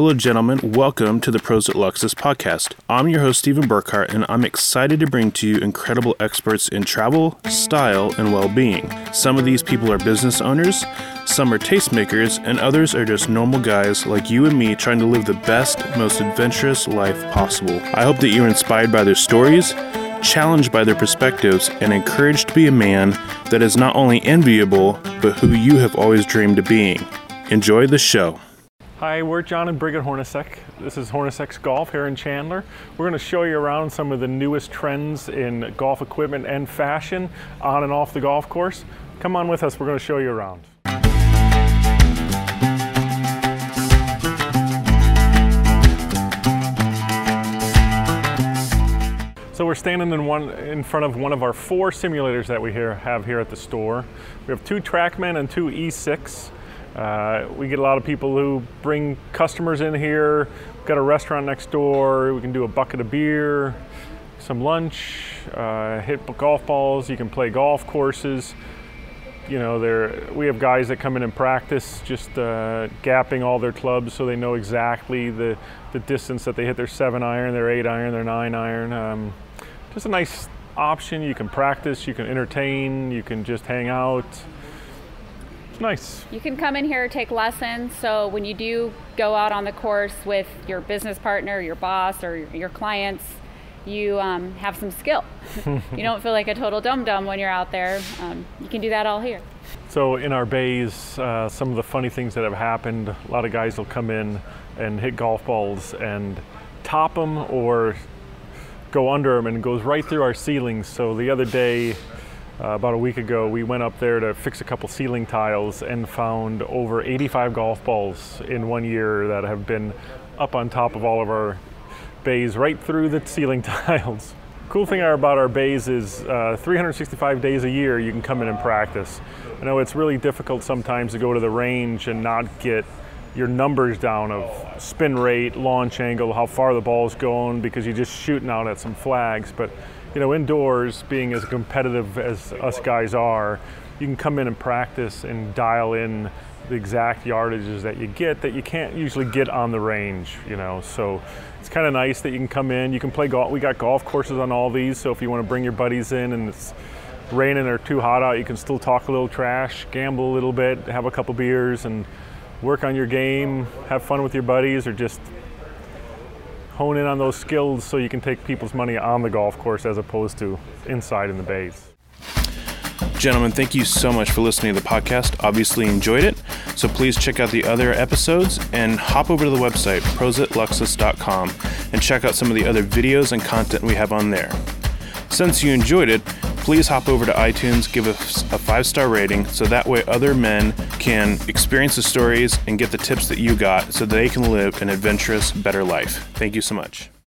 Hello, gentlemen. Welcome to the Pros at Luxus podcast. I'm your host, Stephen Burkhart, and I'm excited to bring to you incredible experts in travel, style, and well being. Some of these people are business owners, some are tastemakers, and others are just normal guys like you and me trying to live the best, most adventurous life possible. I hope that you're inspired by their stories challenged by their perspectives, and encouraged to be a man that is not only enviable, but who you have always dreamed of being. Enjoy the show. Hi, we're John and Brigitte Hornacek. This is Hornacek's Golf here in Chandler. We're going to show you around some of the newest trends in golf equipment and fashion on and off the golf course. Come on with us, we're going to show you around. So we're standing in one in front of one of our four simulators that we here have here at the store. We have two TrackMan and two E6. Uh, we get a lot of people who bring customers in here. We've got a restaurant next door. We can do a bucket of beer, some lunch, uh, hit golf balls. You can play golf courses. You know, there we have guys that come in and practice just uh, gapping all their clubs so they know exactly the, the distance that they hit their seven iron, their eight iron, their nine iron. Um, just a nice option. You can practice, you can entertain, you can just hang out nice. You can come in here take lessons. So when you do go out on the course with your business partner, your boss, or your clients, you um, have some skill. you don't feel like a total dum dum when you're out there. Um, you can do that all here. So in our bays, uh, some of the funny things that have happened. A lot of guys will come in and hit golf balls and top them or go under them, and it goes right through our ceilings. So the other day uh, about a week ago, we went up there to fix a couple ceiling tiles and found over 85 golf balls in one year that have been up on top of all of our bays, right through the ceiling tiles. Cool thing about our bays is uh, 365 days a year you can come in and practice. I know it's really difficult sometimes to go to the range and not get your numbers down of spin rate, launch angle, how far the ball's going because you're just shooting out at some flags. But you know, indoors, being as competitive as us guys are, you can come in and practice and dial in the exact yardages that you get that you can't usually get on the range, you know. So it's kind of nice that you can come in. You can play golf. We got golf courses on all these, so if you want to bring your buddies in and it's raining or too hot out, you can still talk a little trash, gamble a little bit, have a couple beers, and work on your game, have fun with your buddies, or just hone in on those skills so you can take people's money on the golf course as opposed to inside in the bays. Gentlemen, thank you so much for listening to the podcast. Obviously enjoyed it. So please check out the other episodes and hop over to the website, prosatluxus.com, and check out some of the other videos and content we have on there. Since you enjoyed it, please hop over to iTunes, give us a five star rating so that way other men can experience the stories and get the tips that you got so they can live an adventurous, better life. Thank you so much.